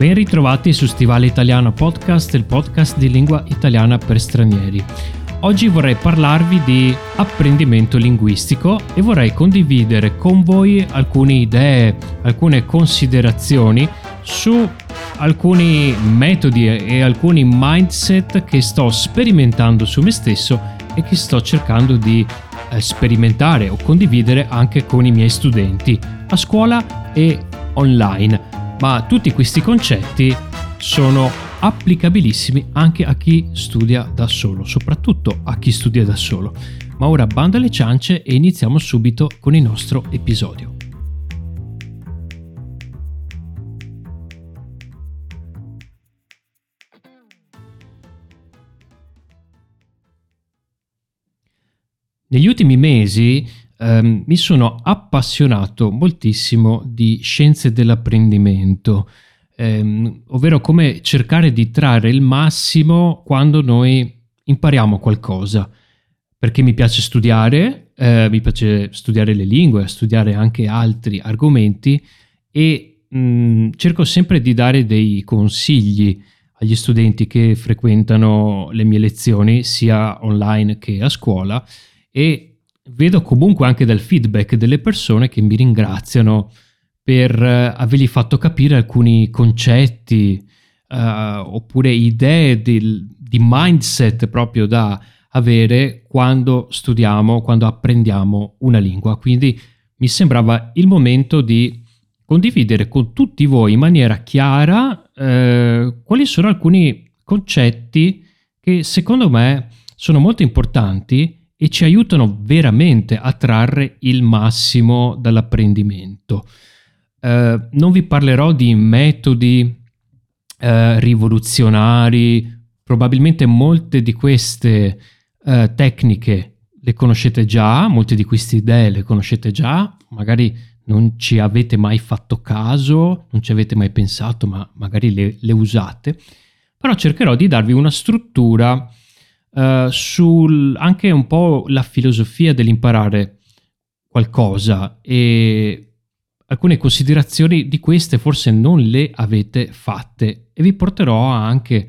Ben ritrovati su Stivale Italiano Podcast, il podcast di lingua italiana per stranieri. Oggi vorrei parlarvi di apprendimento linguistico e vorrei condividere con voi alcune idee, alcune considerazioni su alcuni metodi e alcuni mindset che sto sperimentando su me stesso e che sto cercando di eh, sperimentare o condividere anche con i miei studenti a scuola e online ma tutti questi concetti sono applicabilissimi anche a chi studia da solo, soprattutto a chi studia da solo. Ma ora banda le ciance e iniziamo subito con il nostro episodio. Negli ultimi mesi ehm, mi sono appassionato moltissimo di scienze dell'apprendimento, ehm, ovvero come cercare di trarre il massimo quando noi impariamo qualcosa. Perché mi piace studiare, eh, mi piace studiare le lingue, studiare anche altri argomenti e mh, mm, cerco sempre di dare dei consigli agli studenti che frequentano le mie lezioni sia online che a scuola e vedo comunque anche dal feedback delle persone che mi ringraziano per uh, avergli fatto capire alcuni concetti uh, oppure idee di, di mindset proprio da avere quando studiamo, quando apprendiamo una lingua. Quindi mi sembrava il momento di condividere con tutti voi in maniera chiara eh, quali sono alcuni concetti che secondo me sono molto importanti e ci aiutano veramente a trarre il massimo dall'apprendimento. Eh, non vi parlerò di metodi eh, rivoluzionari, probabilmente molte di queste eh, tecniche le conoscete già, molte di queste idee le conoscete già, magari non ci avete mai fatto caso, non ci avete mai pensato, ma magari le, le usate, però cercherò di darvi una struttura uh, sul anche un po' la filosofia dell'imparare qualcosa e alcune considerazioni di queste forse non le avete fatte e vi porterò anche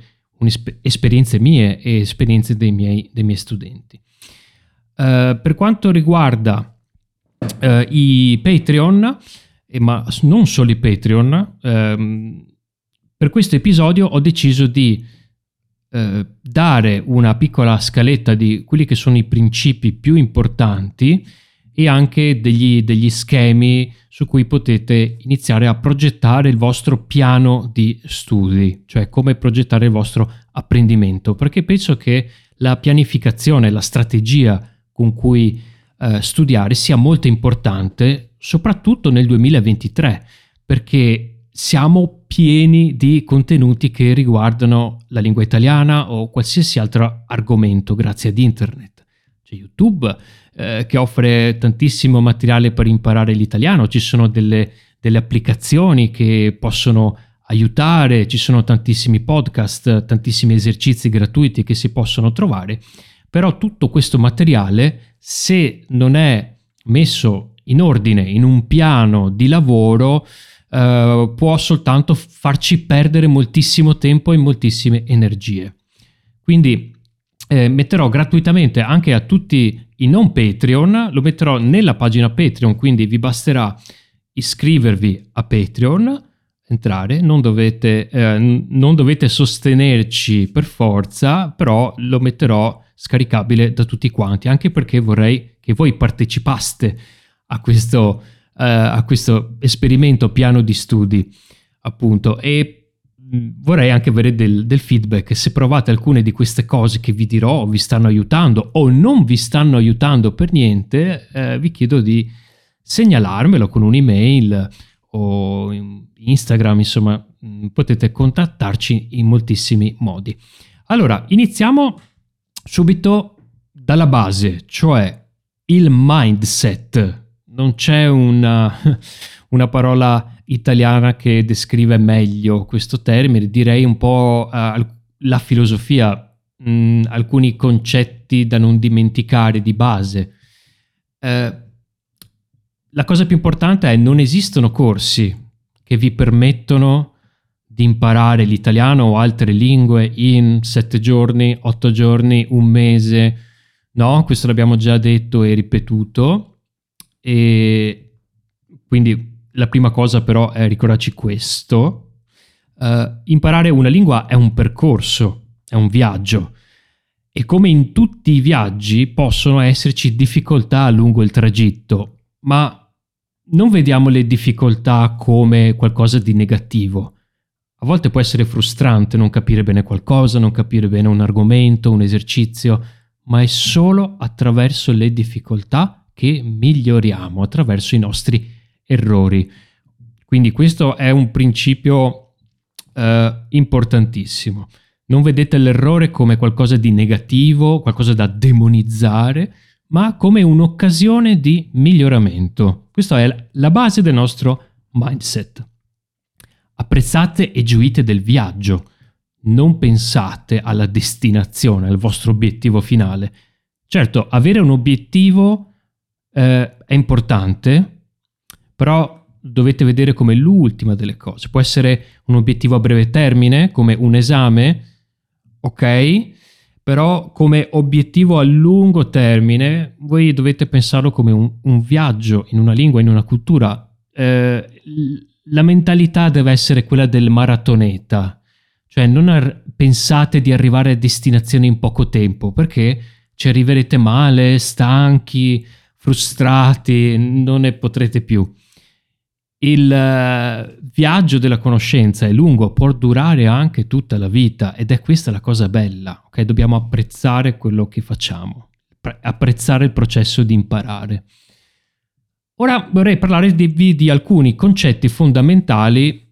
esperienze mie e esperienze dei miei, dei miei studenti. Uh, per quanto riguarda uh, i Patreon, eh, ma non solo i Patreon, um, per questo episodio ho deciso di eh, dare una piccola scaletta di quelli che sono i principi più importanti e anche degli, degli schemi su cui potete iniziare a progettare il vostro piano di studi, cioè come progettare il vostro apprendimento, perché penso che la pianificazione, la strategia con cui eh, studiare sia molto importante, soprattutto nel 2023, perché siamo pieni di contenuti che riguardano la lingua italiana o qualsiasi altro argomento grazie ad internet. C'è YouTube eh, che offre tantissimo materiale per imparare l'italiano, ci sono delle, delle applicazioni che possono aiutare, ci sono tantissimi podcast, tantissimi esercizi gratuiti che si possono trovare, però tutto questo materiale se non è messo in ordine in un piano di lavoro uh, può soltanto farci perdere moltissimo tempo e moltissime energie. Quindi eh, metterò gratuitamente anche a tutti i non Patreon, lo metterò nella pagina Patreon, quindi vi basterà iscrivervi a Patreon, entrare, non dovete, eh, non dovete sostenerci per forza, però lo metterò scaricabile da tutti quanti, anche perché vorrei che voi partecipaste a questo eh, a questo esperimento piano di studi, appunto. E mm, vorrei anche avere del, del, feedback se provate alcune di queste cose che vi dirò vi stanno aiutando o non vi stanno aiutando per niente, eh, vi chiedo di segnalarmelo con un'email o Instagram, insomma, mm, potete contattarci in moltissimi modi. Allora, iniziamo subito dalla base, cioè il mindset non c'è una, una, parola italiana che descrive meglio questo termine, direi un po' uh, la filosofia, mh, mm, alcuni concetti da non dimenticare di base. Uh, la cosa più importante è che non esistono corsi che vi permettono di imparare l'italiano o altre lingue in sette giorni, otto giorni, un mese. No, questo l'abbiamo già detto e ripetuto. E quindi la prima cosa però è ricordarci questo. Uh, imparare una lingua è un percorso, è un viaggio. E come in tutti i viaggi possono esserci difficoltà lungo il tragitto, ma non vediamo le difficoltà come qualcosa di negativo. A volte può essere frustrante non capire bene qualcosa, non capire bene un argomento, un esercizio, ma è solo attraverso le difficoltà che miglioriamo, attraverso i nostri errori. Quindi questo è un principio eh, importantissimo. Non vedete l'errore come qualcosa di negativo, qualcosa da demonizzare, ma come un'occasione di miglioramento. Questa è la base del nostro mindset. Apprezzate e gioite del viaggio, non pensate alla destinazione, al vostro obiettivo finale. Certo, avere un obiettivo eh, è importante, però dovete vedere come l'ultima delle cose. Può essere un obiettivo a breve termine, come un esame, ok? però come obiettivo a lungo termine voi dovete pensarlo come un, un viaggio in una lingua, in una cultura. Eh, la mentalità deve essere quella del maratoneta, cioè non ar- pensate di arrivare a destinazione in poco tempo perché ci arriverete male, stanchi, frustrati, non ne potrete più il eh, viaggio della conoscenza è lungo, può durare anche tutta la vita ed è questa la cosa bella, ok? Dobbiamo apprezzare quello che facciamo, apprezzare il processo di imparare. Ora vorrei parlare di, di alcuni concetti fondamentali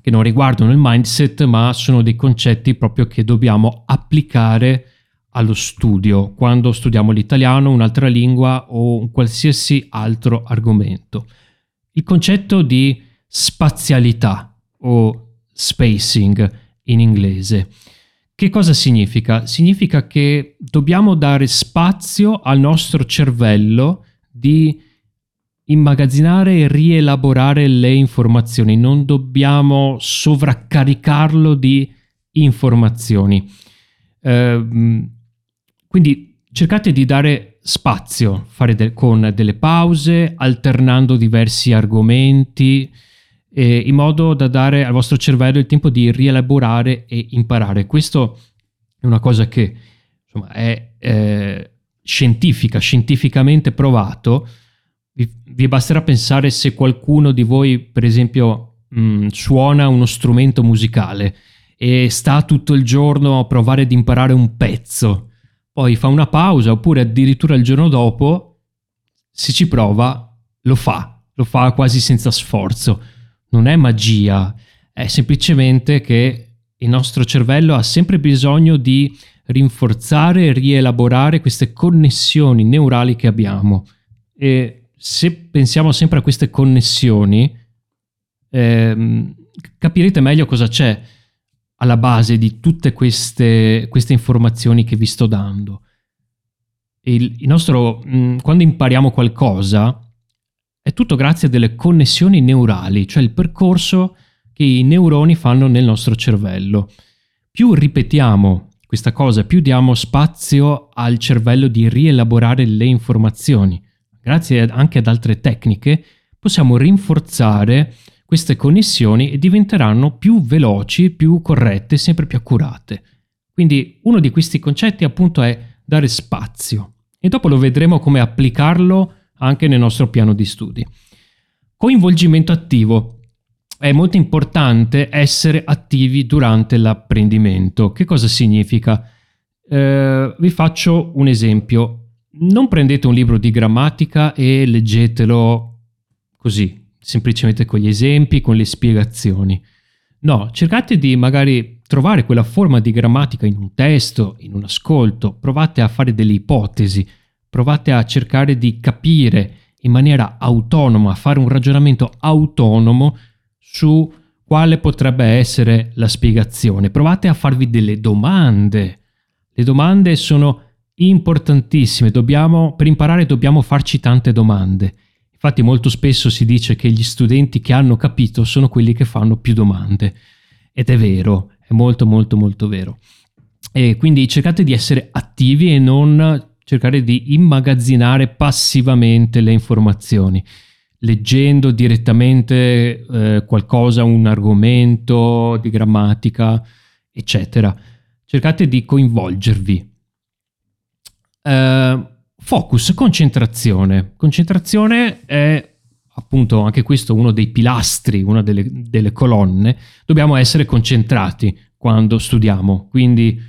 che non riguardano il mindset, ma sono dei concetti proprio che dobbiamo applicare allo studio, quando studiamo l'italiano, un'altra lingua o un qualsiasi altro argomento il concetto di spazialità o spacing in inglese. Che cosa significa? Significa che dobbiamo dare spazio al nostro cervello di immagazzinare e rielaborare le informazioni, non dobbiamo sovraccaricarlo di informazioni. Eh, quindi cercate di dare spazio, fare de- con delle pause, alternando diversi argomenti, eh, in modo da dare al vostro cervello il tempo di rielaborare e imparare. Questo è una cosa che insomma, è eh, scientifica, scientificamente provato. Vi, vi, basterà pensare se qualcuno di voi, per esempio, mh, suona uno strumento musicale e sta tutto il giorno a provare ad imparare un pezzo poi fa una pausa oppure addirittura il giorno dopo, se ci prova, lo fa, lo fa quasi senza sforzo. Non è magia, è semplicemente che il nostro cervello ha sempre bisogno di rinforzare e rielaborare queste connessioni neurali che abbiamo. E se pensiamo sempre a queste connessioni, ehm, capirete meglio cosa c'è alla base di tutte queste, queste informazioni che vi sto dando. Il, il nostro, mh, quando impariamo qualcosa, è tutto grazie a delle connessioni neurali, cioè il percorso che i neuroni fanno nel nostro cervello. Più ripetiamo questa cosa, più diamo spazio al cervello di rielaborare le informazioni. Grazie anche ad altre tecniche possiamo rinforzare queste connessioni diventeranno più veloci, più corrette, sempre più accurate. Quindi uno di questi concetti appunto è dare spazio e dopo lo vedremo come applicarlo anche nel nostro piano di studi. Coinvolgimento attivo. È molto importante essere attivi durante l'apprendimento. Che cosa significa? Eh, vi faccio un esempio. Non prendete un libro di grammatica e leggetelo così, semplicemente con gli esempi, con le spiegazioni. No, cercate di magari trovare quella forma di grammatica in un testo, in un ascolto, provate a fare delle ipotesi, provate a cercare di capire in maniera autonoma, fare un ragionamento autonomo su quale potrebbe essere la spiegazione. Provate a farvi delle domande. Le domande sono importantissime, dobbiamo, per imparare dobbiamo farci tante domande Infatti molto spesso si dice che gli studenti che hanno capito sono quelli che fanno più domande. ed è vero, è molto molto molto vero. E quindi cercate di essere attivi e non cercare di immagazzinare passivamente le informazioni, leggendo direttamente eh, qualcosa, un argomento di grammatica, eccetera. Cercate di coinvolgervi. Uh, focus, concentrazione. Concentrazione è appunto anche questo uno dei pilastri, una delle, delle colonne. Dobbiamo essere concentrati quando studiamo, quindi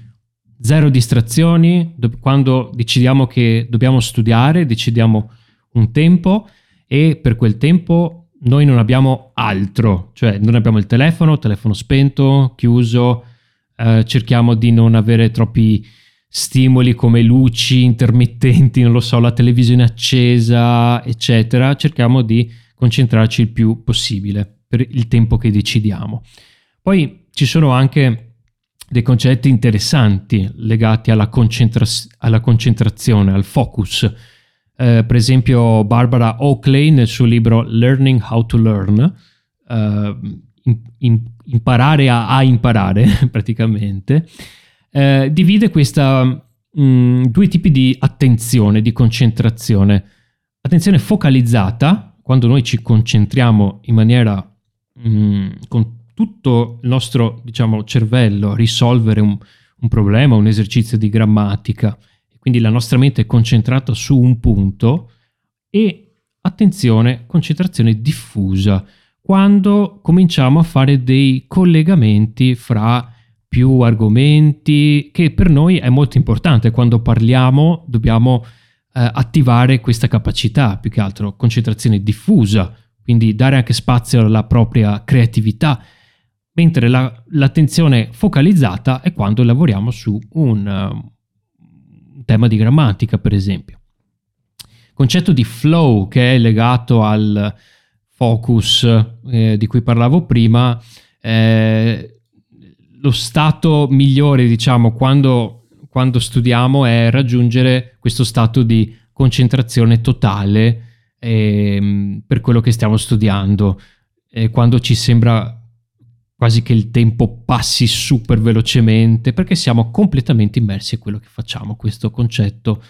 zero distrazioni, quando decidiamo che dobbiamo studiare, decidiamo un tempo e per quel tempo noi non abbiamo altro, cioè non abbiamo il telefono, telefono spento, chiuso, eh, cerchiamo di non avere troppi stimoli come luci intermittenti, non lo so, la televisione accesa, eccetera, cerchiamo di concentrarci il più possibile per il tempo che decidiamo. Poi ci sono anche dei concetti interessanti legati alla, concentra- alla concentrazione, al focus. Eh, per esempio Barbara Oakley nel suo libro Learning How to Learn, eh, in, in, imparare a, a, imparare praticamente, eh, divide questa mh, mm, due tipi di attenzione, di concentrazione. Attenzione focalizzata, quando noi ci concentriamo in maniera mh, mm, con tutto il nostro diciamo, cervello a risolvere un, un problema, un esercizio di grammatica, quindi la nostra mente è concentrata su un punto e attenzione, concentrazione diffusa, quando cominciamo a fare dei collegamenti fra più argomenti, che per noi è molto importante. Quando parliamo dobbiamo eh, attivare questa capacità, più che altro concentrazione diffusa, quindi dare anche spazio alla propria creatività mentre la, l'attenzione focalizzata è quando lavoriamo su un, uh, tema di grammatica, per esempio. Il concetto di flow che è legato al focus eh, di cui parlavo prima, eh, lo stato migliore, diciamo, quando, quando studiamo è raggiungere questo stato di concentrazione totale eh, per quello che stiamo studiando, quando ci sembra quasi che il tempo passi super velocemente perché siamo completamente immersi in quello che facciamo. Questo concetto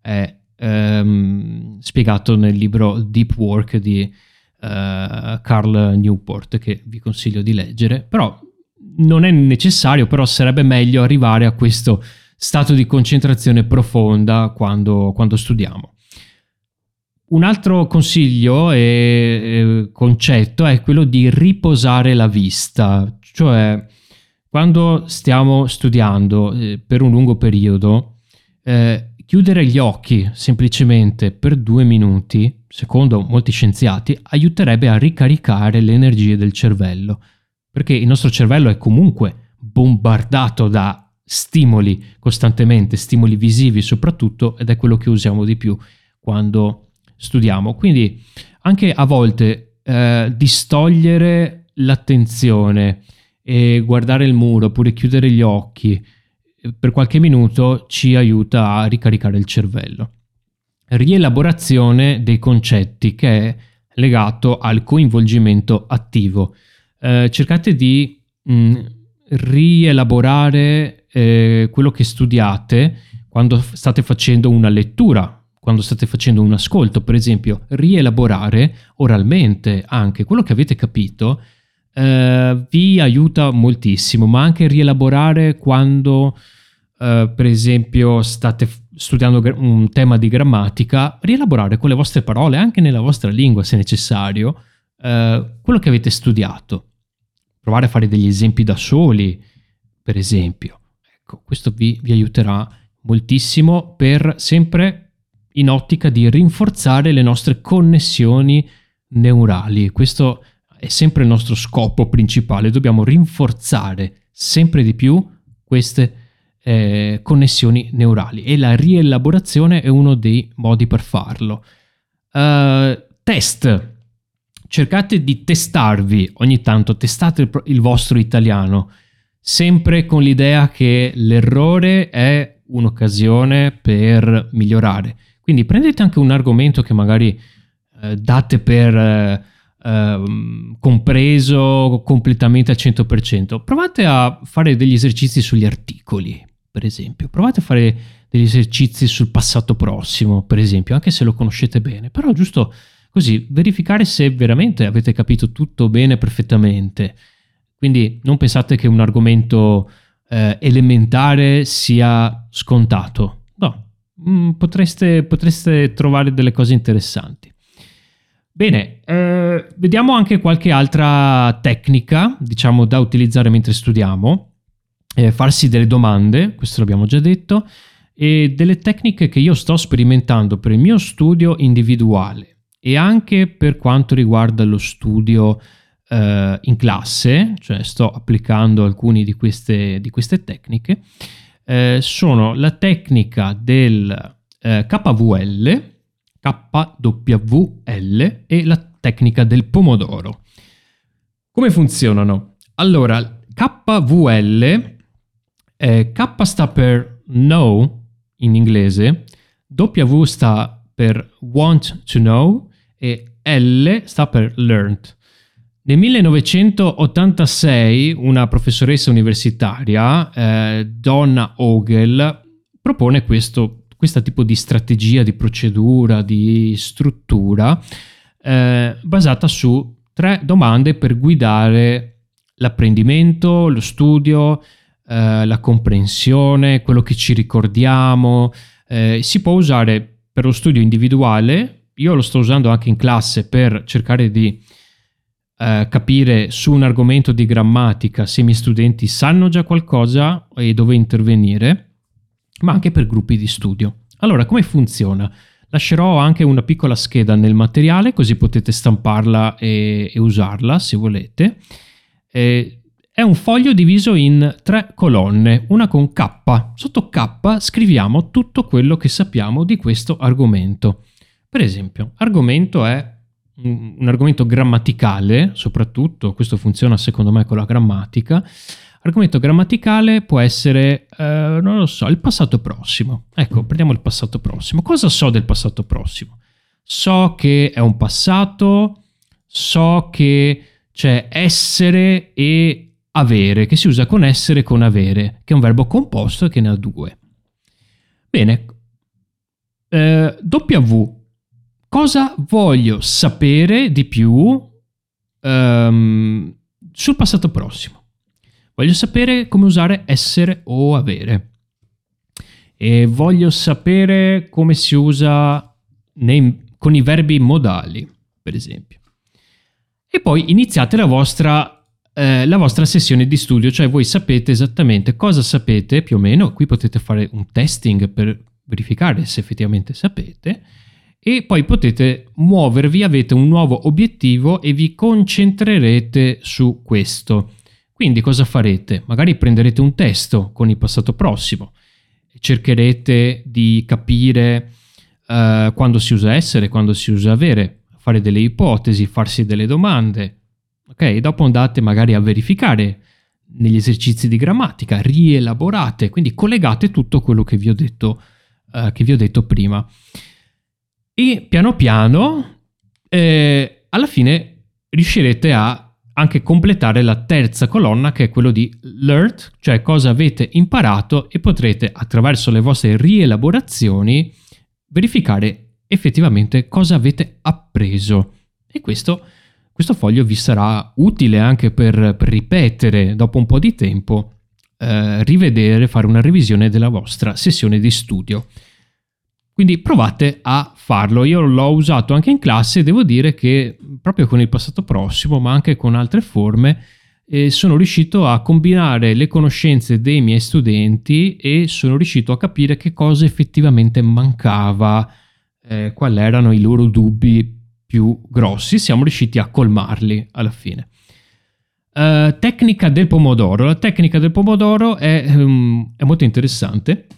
è ehm, spiegato nel libro Deep Work di eh, Carl Newport che vi consiglio di leggere, però non è necessario, però sarebbe meglio arrivare a questo stato di concentrazione profonda quando, quando studiamo. Un altro consiglio e, concetto è quello di riposare la vista, cioè quando stiamo studiando eh, per un lungo periodo, eh, chiudere gli occhi semplicemente per due minuti, secondo molti scienziati, aiuterebbe a ricaricare le energie del cervello, perché il nostro cervello è comunque bombardato da stimoli costantemente, stimoli visivi soprattutto, ed è quello che usiamo di più quando studiamo. Quindi anche a volte eh, distogliere l'attenzione e guardare il muro oppure chiudere gli occhi eh, per qualche minuto ci aiuta a ricaricare il cervello. Rielaborazione dei concetti che è legato al coinvolgimento attivo. Eh, cercate di mh, mm, rielaborare eh, quello che studiate quando state facendo una lettura quando state facendo un ascolto, per esempio, rielaborare oralmente anche quello che avete capito eh, vi aiuta moltissimo, ma anche rielaborare quando, eh, per esempio, state studiando un tema di grammatica, rielaborare con le vostre parole, anche nella vostra lingua se necessario, eh, quello che avete studiato. Provare a fare degli esempi da soli, per esempio. Ecco, questo vi, vi aiuterà moltissimo per sempre in ottica di rinforzare le nostre connessioni neurali. Questo è sempre il nostro scopo principale, dobbiamo rinforzare sempre di più queste eh, connessioni neurali e la rielaborazione è uno dei modi per farlo. Uh, test. Cercate di testarvi ogni tanto, testate il, il vostro italiano, sempre con l'idea che l'errore è un'occasione per migliorare. Quindi prendete anche un argomento che magari eh, date per eh, uh, compreso completamente al 100%. Provate a fare degli esercizi sugli articoli, per esempio. Provate a fare degli esercizi sul passato prossimo, per esempio, anche se lo conoscete bene, però giusto così verificare se veramente avete capito tutto bene perfettamente. Quindi non pensate che un argomento eh, elementare sia scontato. No, mm, potreste, potreste, trovare delle cose interessanti. Bene, eh, vediamo anche qualche altra tecnica, diciamo, da utilizzare mentre studiamo. Eh, farsi delle domande, questo l'abbiamo già detto, e delle tecniche che io sto sperimentando per il mio studio individuale e anche per quanto riguarda lo studio eh, in classe, cioè sto applicando alcune di queste, di queste tecniche, eh, sono la tecnica del eh, KVL, KWL e la tecnica del pomodoro. Come funzionano? Allora, KVL, eh, K sta per know in inglese, W sta per want to know e L sta per learned. Nel 1986 una professoressa universitaria, eh, Donna Ogel, propone questo, questo tipo di strategia, di procedura, di struttura eh, basata su tre domande per guidare l'apprendimento, lo studio, eh, la comprensione, quello che ci ricordiamo. Eh, si può usare per lo studio individuale, io lo sto usando anche in classe per cercare di eh, capire su un argomento di grammatica se i miei studenti sanno già qualcosa e dove intervenire, ma anche per gruppi di studio. Allora, come funziona? Lascerò anche una piccola scheda nel materiale così potete stamparla e, e usarla se volete. Eh, è un foglio diviso in tre colonne, una con K. Sotto K scriviamo tutto quello che sappiamo di questo argomento. Per esempio, argomento è un, argomento grammaticale, soprattutto, questo funziona secondo me con la grammatica. Argomento grammaticale può essere, eh, non lo so, il passato prossimo. Ecco, prendiamo il passato prossimo. Cosa so del passato prossimo? So che è un passato, so che c'è essere e avere, che si usa con essere e con avere, che è un verbo composto che ne ha due. Bene, eh, W cosa voglio sapere di più um, sul passato prossimo. Voglio sapere come usare essere o avere. E voglio sapere come si usa nei, con i verbi modali, per esempio. E poi iniziate la vostra, eh, la vostra sessione di studio, cioè voi sapete esattamente cosa sapete più o meno. Qui potete fare un testing per verificare se effettivamente sapete e poi potete muovervi, avete un nuovo obiettivo e vi concentrerete su questo. Quindi cosa farete? Magari prenderete un testo con il passato prossimo, cercherete di capire uh, quando si usa essere, quando si usa avere, fare delle ipotesi, farsi delle domande. Ok, dopo andate magari a verificare negli esercizi di grammatica, rielaborate, quindi collegate tutto quello che vi ho detto, uh, che vi ho detto prima e piano piano eh, alla fine riuscirete a anche completare la terza colonna che è quello di learned, cioè cosa avete imparato e potrete attraverso le vostre rielaborazioni verificare effettivamente cosa avete appreso. E questo, questo foglio vi sarà utile anche per, per ripetere dopo un po' di tempo, eh, rivedere, fare una revisione della vostra sessione di studio. Quindi provate a farlo. Io l'ho usato anche in classe e devo dire che proprio con il passato prossimo, ma anche con altre forme, eh, sono riuscito a combinare le conoscenze dei miei studenti e sono riuscito a capire che cosa effettivamente mancava, eh, quali erano i loro dubbi più grossi. Siamo riusciti a colmarli alla fine. Uh, tecnica del pomodoro. La tecnica del pomodoro è, um, è molto interessante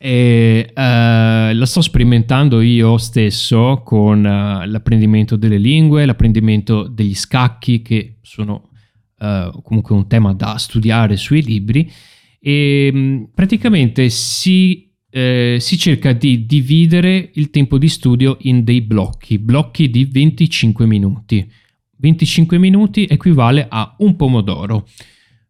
e uh, la sto sperimentando io stesso con uh, l'apprendimento delle lingue, l'apprendimento degli scacchi che sono uh, comunque un tema da studiare sui libri e um, praticamente si, si cerca di dividere il tempo di studio in dei blocchi, blocchi di 25 minuti 25 minuti equivale a un pomodoro.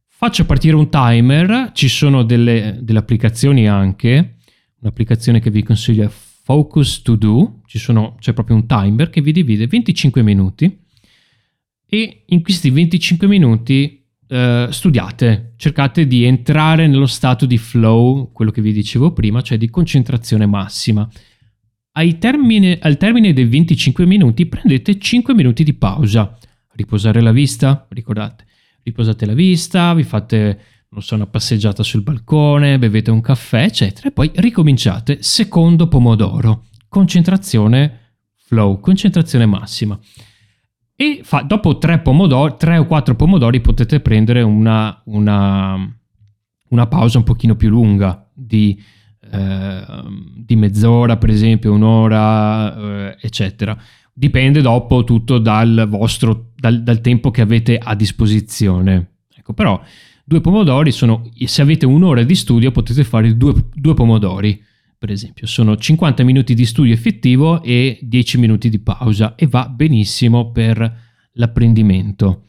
Faccio partire un timer, ci sono delle, delle applicazioni anche, un'applicazione che vi consiglio è Focus to Do, sono, c'è proprio un timer che vi divide 25 minuti e in questi 25 minuti eh, studiate, cercate di entrare nello stato di flow, quello che vi dicevo prima, cioè di concentrazione massima. Termine, al termine dei 25 minuti prendete 5 minuti di pausa. Riposare la vista, ricordate, riposate la vista, vi fate non so, una passeggiata sul balcone, bevete un caffè, eccetera, e poi ricominciate. Secondo pomodoro, concentrazione flow, concentrazione massima. E fa, dopo tre, pomodori, tre o quattro pomodori potete prendere una, una, una pausa un pochino più lunga di, eh, di mezz'ora, per esempio, un'ora, eh, eccetera. Dipende dopo tutto dal vostro, dal, dal tempo che avete a disposizione. Ecco, però Due pomodori sono, se avete un'ora di studio potete fare due, due pomodori, per esempio. Sono 50 minuti di studio effettivo e 10 minuti di pausa e va benissimo per l'apprendimento.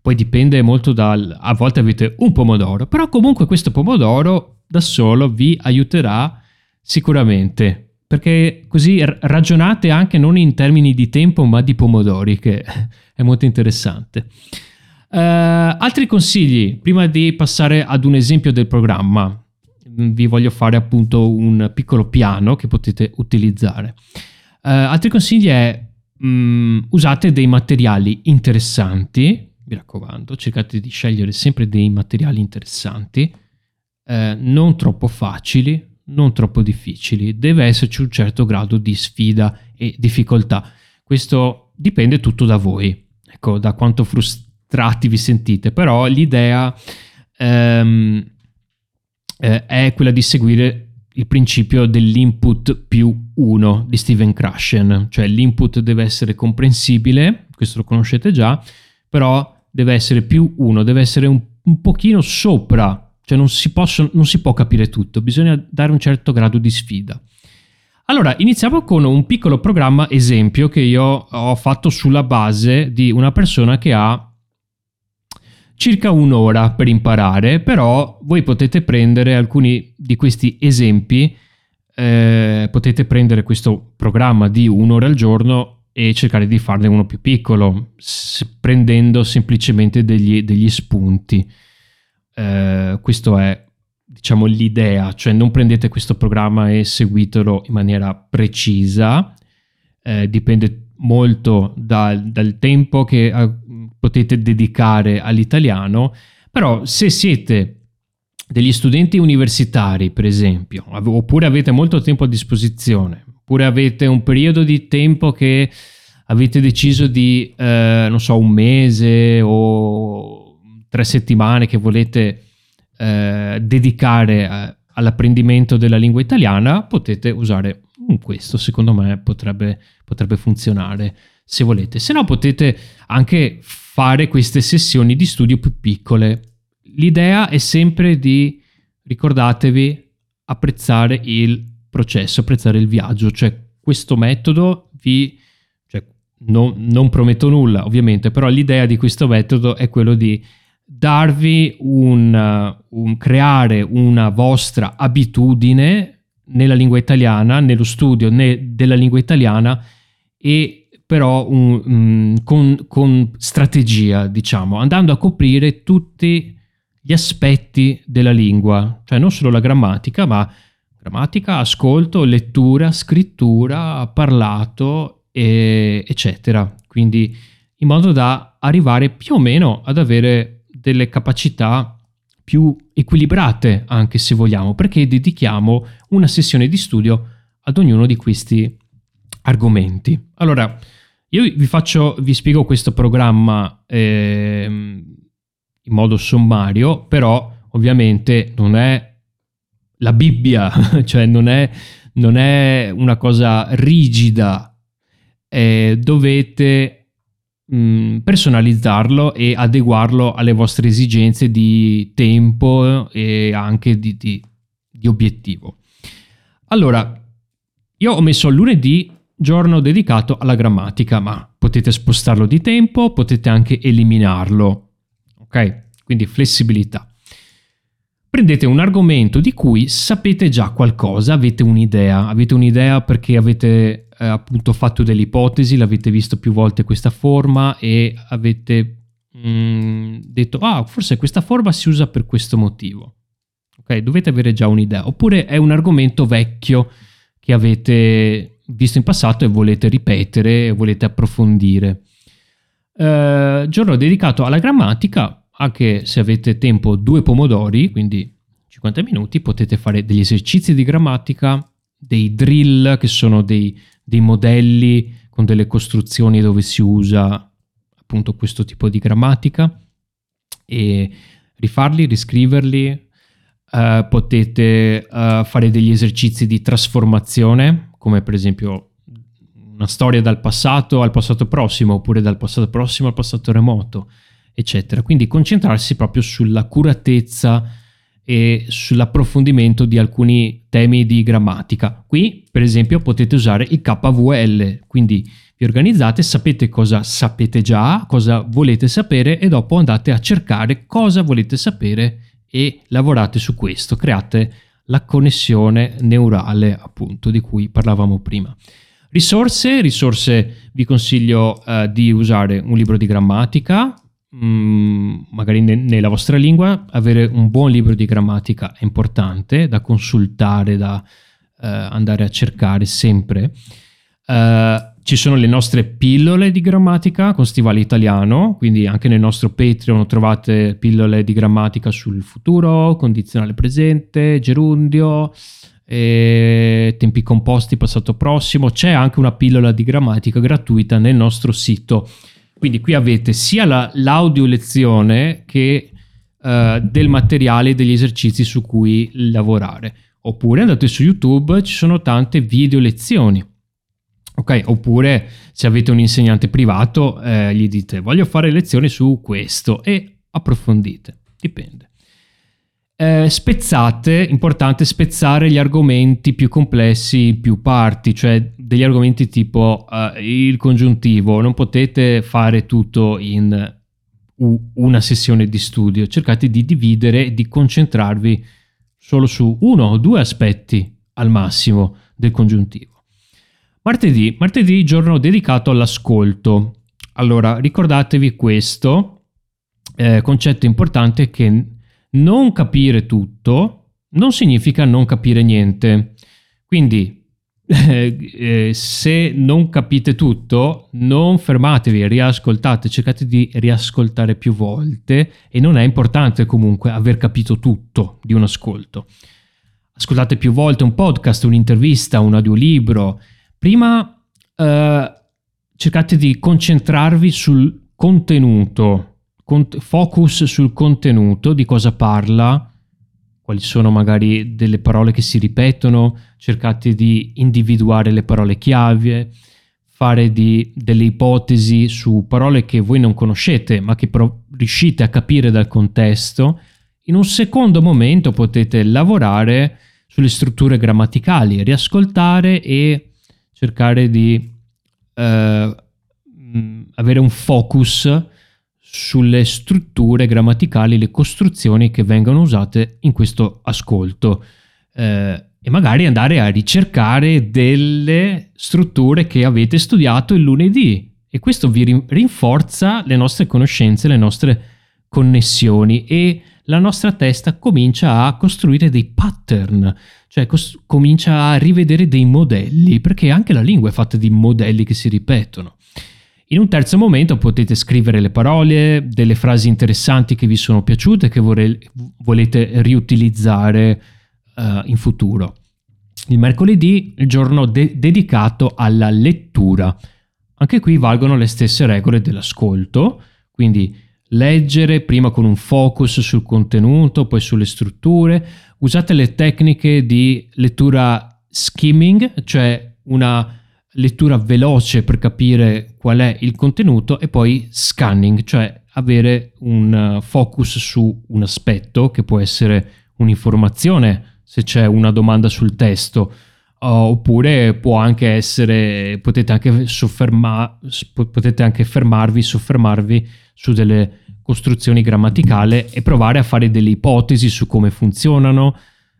Poi dipende molto dal... a volte avete un pomodoro, però comunque questo pomodoro da solo vi aiuterà sicuramente, perché così ragionate anche non in termini di tempo ma di pomodori, che è molto interessante. Uh, altri consigli, prima di passare ad un esempio del programma, vi voglio fare appunto un piccolo piano che potete utilizzare. Uh, altri consigli è um, usate dei materiali interessanti, mi raccomando, cercate di scegliere sempre dei materiali interessanti, uh, non troppo facili, non troppo difficili, deve esserci un certo grado di sfida e difficoltà. Questo dipende tutto da voi, ecco, da quanto frustrate tratti vi sentite, però l'idea ehm, eh, è quella di seguire il principio dell'input più 1 di Steven Krashen, cioè l'input deve essere comprensibile, questo lo conoscete già, però deve essere più 1, deve essere un, un pochino sopra, cioè non si, posso, non si può capire tutto, bisogna dare un certo grado di sfida. Allora, iniziamo con un piccolo programma esempio che io ho fatto sulla base di una persona che ha circa un'ora per imparare, però voi potete prendere alcuni di questi esempi, eh, potete prendere questo programma di un'ora al giorno e cercare di farne uno più piccolo, prendendo semplicemente degli, degli spunti. Eh, questo è diciamo l'idea, cioè non prendete questo programma e seguitelo in maniera precisa, eh, dipende molto dal, dal tempo che potete dedicare all'italiano, però se siete degli studenti universitari, per esempio, oppure avete molto tempo a disposizione, oppure avete un periodo di tempo che avete deciso di, eh, non so, un mese o tre settimane che volete eh, dedicare eh, all'apprendimento della lingua italiana, potete usare questo, secondo me potrebbe, potrebbe funzionare se volete. Se no potete anche fare queste sessioni di studio più piccole. L'idea è sempre di, ricordatevi, apprezzare il processo, apprezzare il viaggio, cioè questo metodo vi... Cioè, non, non prometto nulla ovviamente, però l'idea di questo metodo è quello di darvi un, un creare una vostra abitudine nella lingua italiana, nello studio ne, della lingua italiana e però un, um, con, con strategia, diciamo, andando a coprire tutti gli aspetti della lingua, cioè non solo la grammatica, ma grammatica, ascolto, lettura, scrittura, parlato, e, eccetera. Quindi in modo da arrivare più o meno ad avere delle capacità più equilibrate, anche se vogliamo, perché dedichiamo una sessione di studio ad ognuno di questi argomenti. Allora, io vi faccio, vi spiego questo programma eh, in modo sommario, però ovviamente non è la Bibbia, cioè non è, non è una cosa rigida. Eh, dovete mh, mm, personalizzarlo e adeguarlo alle vostre esigenze di tempo e anche di, di, di obiettivo. Allora, io ho messo lunedì giorno dedicato alla grammatica, ma potete spostarlo di tempo, potete anche eliminarlo. Ok? Quindi flessibilità. Prendete un argomento di cui sapete già qualcosa, avete un'idea, avete un'idea perché avete eh, appunto fatto delle ipotesi, l'avete visto più volte questa forma e avete mm, detto ah forse questa forma si usa per questo motivo. Ok, dovete avere già un'idea. Oppure è un argomento vecchio che avete visto in passato e volete ripetere volete approfondire. Eh, giorno dedicato alla grammatica, anche se avete tempo due pomodori, quindi 50 minuti, potete fare degli esercizi di grammatica, dei drill che sono dei, dei modelli con delle costruzioni dove si usa appunto questo tipo di grammatica e rifarli, riscriverli, Uh, potete uh, fare degli esercizi di trasformazione, come per esempio una storia dal passato al passato prossimo, oppure dal passato prossimo al passato remoto, eccetera. Quindi concentrarsi proprio sull'accuratezza e sull'approfondimento di alcuni temi di grammatica. Qui, per esempio, potete usare il KVL, quindi vi organizzate, sapete cosa sapete già, cosa volete sapere e dopo andate a cercare cosa volete sapere e lavorate su questo, create la connessione neurale appunto di cui parlavamo prima. Risorse, risorse vi consiglio uh, di usare un libro di grammatica, mh, mm, magari ne- nella vostra lingua, avere un buon libro di grammatica è importante da consultare, da uh, andare a cercare sempre. Uh, ci sono le nostre pillole di grammatica con stivale italiano, quindi anche nel nostro Patreon trovate pillole di grammatica sul futuro, condizionale presente, gerundio, tempi composti, passato prossimo. C'è anche una pillola di grammatica gratuita nel nostro sito. Quindi qui avete sia la, l'audio lezione che uh, del materiale e degli esercizi su cui lavorare. Oppure andate su YouTube, ci sono tante video lezioni Ok, oppure se avete un insegnante privato, eh, gli dite voglio fare lezioni su questo e approfondite, dipende. Eh, spezzate, importante spezzare gli argomenti più complessi più parti, cioè degli argomenti tipo uh, il congiuntivo, non potete fare tutto in una sessione di studio, cercate di dividere e di concentrarvi solo su uno o due aspetti al massimo del congiuntivo. Martedì, martedì giorno dedicato all'ascolto. Allora, ricordatevi questo eh, concetto importante che non capire tutto non significa non capire niente. Quindi, eh, eh, se non capite tutto, non fermatevi, riascoltate, cercate di riascoltare più volte e non è importante comunque aver capito tutto di un ascolto. Ascoltate più volte un podcast, un'intervista, un audiolibro, Prima eh, cercate di concentrarvi sul contenuto, focus sul contenuto, di cosa parla, quali sono magari delle parole che si ripetono, cercate di individuare le parole chiave, fare di, delle ipotesi su parole che voi non conoscete ma che però riuscite a capire dal contesto. In un secondo momento potete lavorare sulle strutture grammaticali, riascoltare e cercare di eh, avere un focus sulle strutture grammaticali, le costruzioni che vengono usate in questo ascolto eh, e magari andare a ricercare delle strutture che avete studiato il lunedì. E questo vi rinforza le nostre conoscenze, le nostre connessioni. E la nostra testa comincia a costruire dei pattern, cioè cos- comincia a rivedere dei modelli, perché anche la lingua è fatta di modelli che si ripetono. In un terzo momento potete scrivere le parole, delle frasi interessanti che vi sono piaciute, che vorrei, volete riutilizzare uh, in futuro. Il mercoledì, il giorno de- dedicato alla lettura. Anche qui valgono le stesse regole dell'ascolto, quindi leggere prima con un focus sul contenuto, poi sulle strutture. Usate le tecniche di lettura skimming, cioè una lettura veloce per capire qual è il contenuto e poi scanning, cioè avere un focus su un aspetto che può essere un'informazione se c'è una domanda sul testo oppure può anche essere, potete anche, sofferma, potete anche fermarvi, soffermarvi su delle costruzioni grammaticali e provare a fare delle ipotesi su come funzionano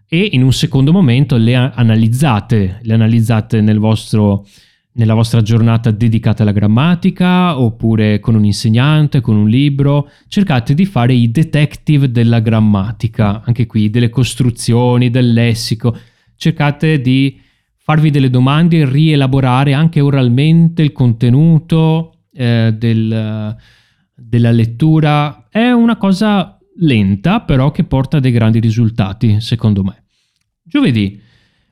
e in un secondo momento le analizzate, le analizzate nel vostro, nella vostra giornata dedicata alla grammatica oppure con un insegnante, con un libro, cercate di fare i detective della grammatica, anche qui delle costruzioni, del lessico, cercate di farvi delle domande e rielaborare anche oralmente il contenuto eh, del, della lettura. È una cosa lenta, però che porta dei grandi risultati, secondo me. Giovedì,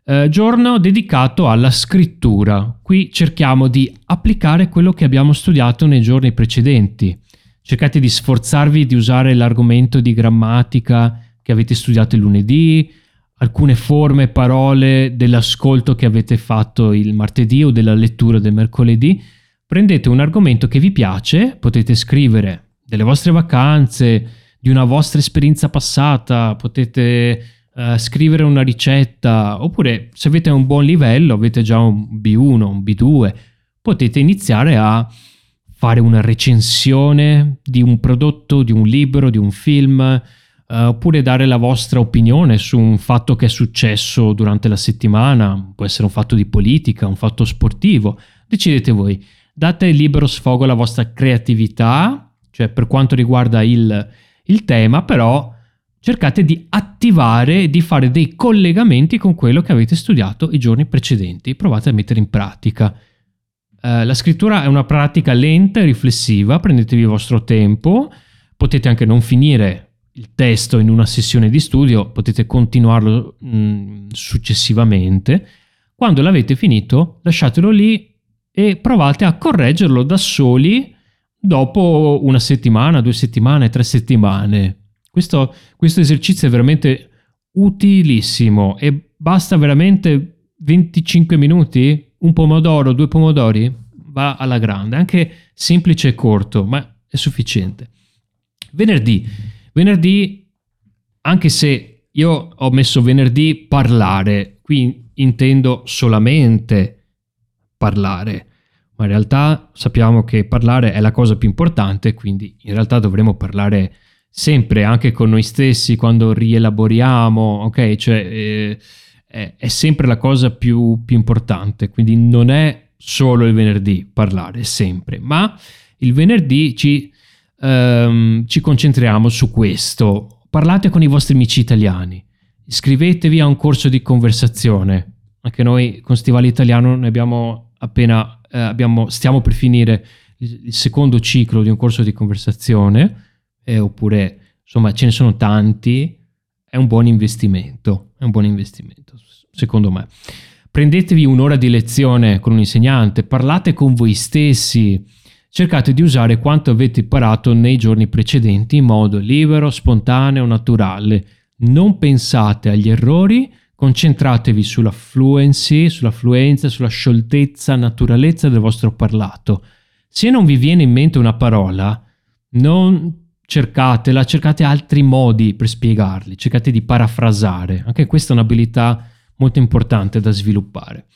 eh, giorno dedicato alla scrittura. Qui cerchiamo di applicare quello che abbiamo studiato nei giorni precedenti. Cercate di sforzarvi di usare l'argomento di grammatica che avete studiato il lunedì, alcune forme, parole dell'ascolto che avete fatto il martedì o della lettura del mercoledì, prendete un argomento che vi piace, potete scrivere delle vostre vacanze, di una vostra esperienza passata, potete uh, scrivere una ricetta, oppure se avete un buon livello, avete già un B1, un B2, potete iniziare a fare una recensione di un prodotto, di un libro, di un film, Uh, oppure dare la vostra opinione su un fatto che è successo durante la settimana, può essere un fatto di politica, un fatto sportivo, decidete voi. Date libero sfogo alla vostra creatività, cioè per quanto riguarda il, il tema, però cercate di attivare, di fare dei collegamenti con quello che avete studiato i giorni precedenti, provate a mettere in pratica. Uh, la scrittura è una pratica lenta e riflessiva, prendetevi il vostro tempo, potete anche non finire il testo in una sessione di studio, potete continuarlo mh, mm, successivamente. Quando l'avete finito, lasciatelo lì e provate a correggerlo da soli dopo una settimana, due settimane, tre settimane. Questo, questo esercizio è veramente utilissimo e basta veramente 25 minuti, un pomodoro, due pomodori, va alla grande, anche semplice e corto, ma è sufficiente. Venerdì Venerdì, anche se io ho messo venerdì parlare, qui intendo solamente parlare, ma in realtà sappiamo che parlare è la cosa più importante, quindi in realtà dovremo parlare sempre anche con noi stessi quando rielaboriamo, ok? Cioè eh, è, è, sempre la cosa più, più importante, quindi non è solo il venerdì parlare, sempre, ma il venerdì ci ehm, ci concentriamo su questo. Parlate con i vostri amici italiani, iscrivetevi a un corso di conversazione. Anche noi con Stivale Italiano ne abbiamo appena, eh, abbiamo, stiamo per finire il, il, secondo ciclo di un corso di conversazione, eh, oppure insomma ce ne sono tanti, è un buon investimento, è un buon investimento secondo me. Prendetevi un'ora di lezione con un insegnante, parlate con voi stessi, cercate di usare quanto avete imparato nei giorni precedenti in modo libero, spontaneo, naturale. Non pensate agli errori, concentratevi sulla fluency, sulla fluenza, sulla scioltezza, naturalezza del vostro parlato. Se non vi viene in mente una parola, non cercatela, cercate altri modi per spiegarli, cercate di parafrasare. Anche questa è un'abilità molto importante da sviluppare.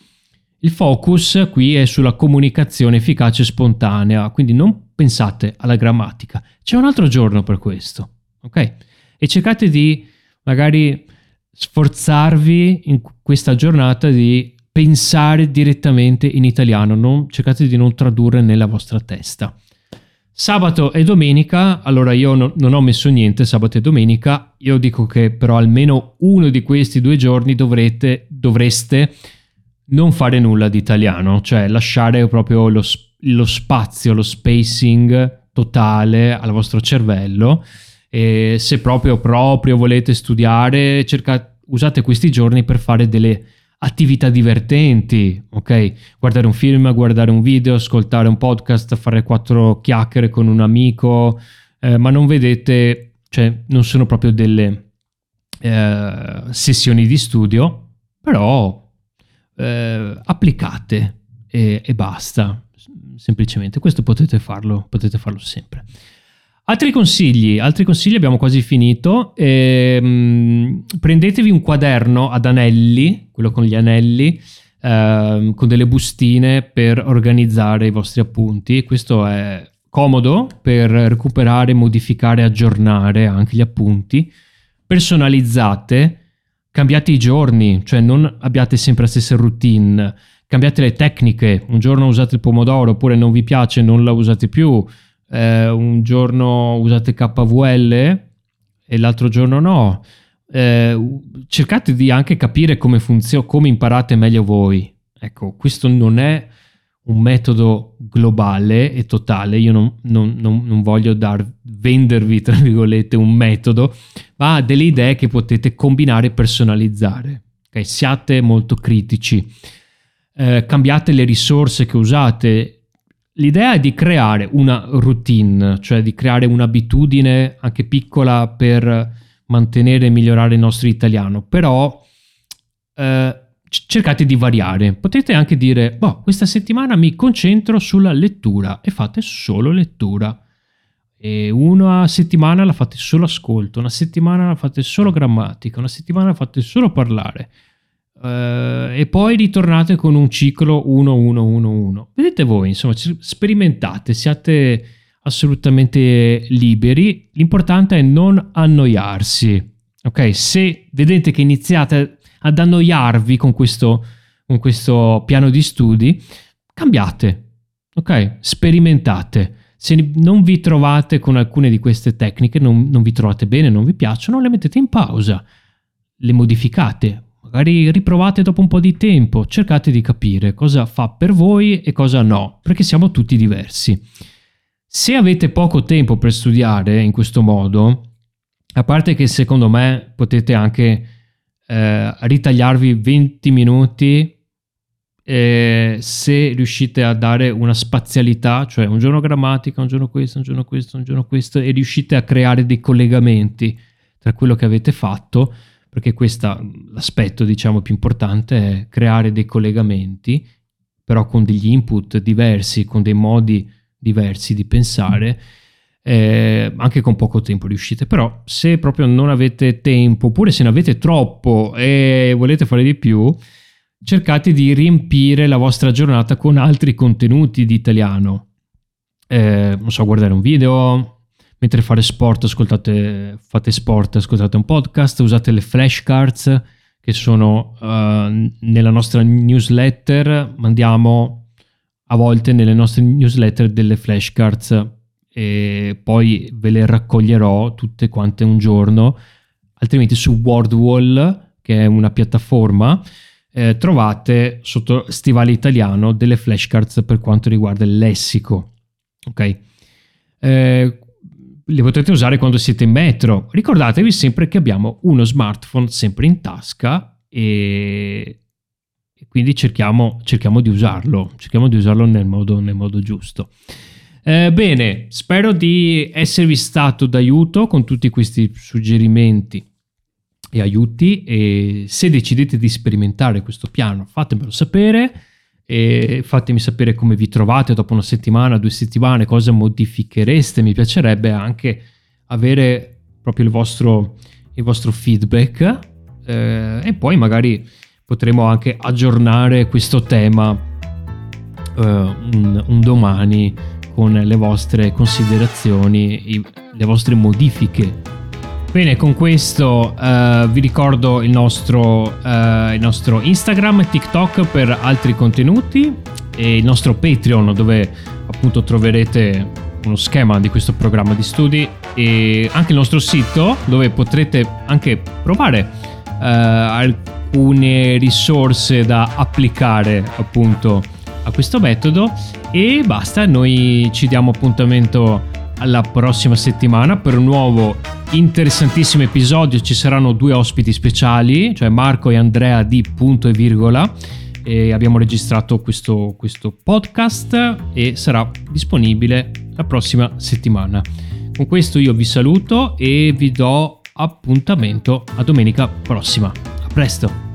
Il focus qui è sulla comunicazione efficace e spontanea, quindi non pensate alla grammatica. C'è un altro giorno per questo, ok? E cercate di magari sforzarvi in questa giornata di pensare direttamente in italiano, non, cercate di non tradurre nella vostra testa. Sabato e domenica, allora io no, non ho messo niente sabato e domenica, io dico che però almeno uno di questi due giorni dovrete, dovreste non fare nulla di italiano, cioè lasciare proprio lo, lo spazio, lo spacing totale al vostro cervello e se proprio, proprio volete studiare, cercate, usate questi giorni per fare delle attività divertenti, ok? Guardare un film, guardare un video, ascoltare un podcast, fare quattro chiacchiere con un amico, eh, ma non vedete, cioè non sono proprio delle eh, sessioni di studio, però eh, applicate e, e, basta, semplicemente. Questo potete farlo, potete farlo sempre. Altri consigli, altri consigli abbiamo quasi finito. Eh, prendetevi un quaderno ad anelli, quello con gli anelli, eh, con delle bustine per organizzare i vostri appunti. Questo è comodo per recuperare, modificare, aggiornare anche gli appunti. Personalizzate, cambiate i giorni, cioè non abbiate sempre la stessa routine, cambiate le tecniche. Un giorno usate il pomodoro oppure non vi piace, non la usate più. Eh, un giorno usate KVL e l'altro giorno no. Eh, cercate di anche capire come funziona, come imparate meglio voi. Ecco, questo non è un metodo globale e totale, io non, non, non, non voglio dar, vendervi, tra virgolette, un metodo, ma delle idee che potete combinare e personalizzare. Okay? Siate molto critici, eh, cambiate le risorse che usate. L'idea è di creare una routine, cioè di creare un'abitudine anche piccola per mantenere e migliorare il nostro italiano, però eh, cercate di variare. Potete anche dire, boh, questa settimana mi concentro sulla lettura e fate solo lettura. E una settimana la fate solo ascolto, una settimana la fate solo grammatica, una settimana la fate solo parlare. Uh, e poi ritornate con un ciclo 1-1-1-1. Vedete voi, insomma, sperimentate, siate assolutamente liberi. L'importante è non annoiarsi. Ok, se vedete che iniziate ad annoiarvi con questo, con questo piano di studi, cambiate, ok? Sperimentate. Se non vi trovate con alcune di queste tecniche, non, non vi trovate bene, non vi piacciono, le mettete in pausa, le modificate, magari riprovate dopo un po' di tempo, cercate di capire cosa fa per voi e cosa no, perché siamo tutti diversi. Se avete poco tempo per studiare in questo modo, a parte che secondo me potete anche eh, ritagliarvi 20 minuti eh, se riuscite a dare una spazialità, cioè un giorno grammatica, un giorno questo, un giorno questo, un giorno questo, e riuscite a creare dei collegamenti tra quello che avete fatto, perché questo l'aspetto diciamo più importante è creare dei collegamenti, però con degli input diversi, con dei modi diversi di pensare eh, anche con poco tempo riuscite. Però se proprio non avete tempo, oppure se ne avete troppo e volete fare di più, cercate di riempire la vostra giornata con altri contenuti di italiano. Eh, non so, guardare un video, mentre fare sport, ascoltate, fate sport, ascoltate un podcast, usate le flashcards che sono uh, nella nostra newsletter, mandiamo a volte nelle nostre newsletter delle flashcards e poi ve le raccoglierò tutte quante un giorno, altrimenti su Wordwall, che è una piattaforma, eh, trovate sotto Stivale Italiano delle flashcards per quanto riguarda il lessico. Ok? Eh, le potete usare quando siete in metro. Ricordatevi sempre che abbiamo uno smartphone sempre in tasca e, e quindi cerchiamo, cerchiamo, di usarlo, cerchiamo di usarlo nel modo, nel modo giusto. Eh, bene, spero di esservi stato d'aiuto con tutti questi suggerimenti e aiuti e se decidete di sperimentare questo piano fatemelo sapere e fatemi sapere come vi trovate dopo una settimana, due settimane, cosa modifichereste, mi piacerebbe anche avere proprio il vostro, il vostro feedback eh, e poi magari potremo anche aggiornare questo tema eh, un, un domani con le vostre considerazioni, le vostre modifiche. Bene, con questo uh, vi ricordo il nostro, uh, il nostro Instagram e TikTok per altri contenuti e il nostro Patreon dove appunto troverete uno schema di questo programma di studi e anche il nostro sito dove potrete anche provare uh, alcune risorse da applicare appunto a questo metodo. E basta, noi ci diamo appuntamento alla prossima settimana per un nuovo interessantissimo episodio. Ci saranno due ospiti speciali, cioè Marco e Andrea di punto e virgola. E abbiamo registrato questo, questo podcast e sarà disponibile la prossima settimana. Con questo io vi saluto e vi do appuntamento a domenica prossima. A presto!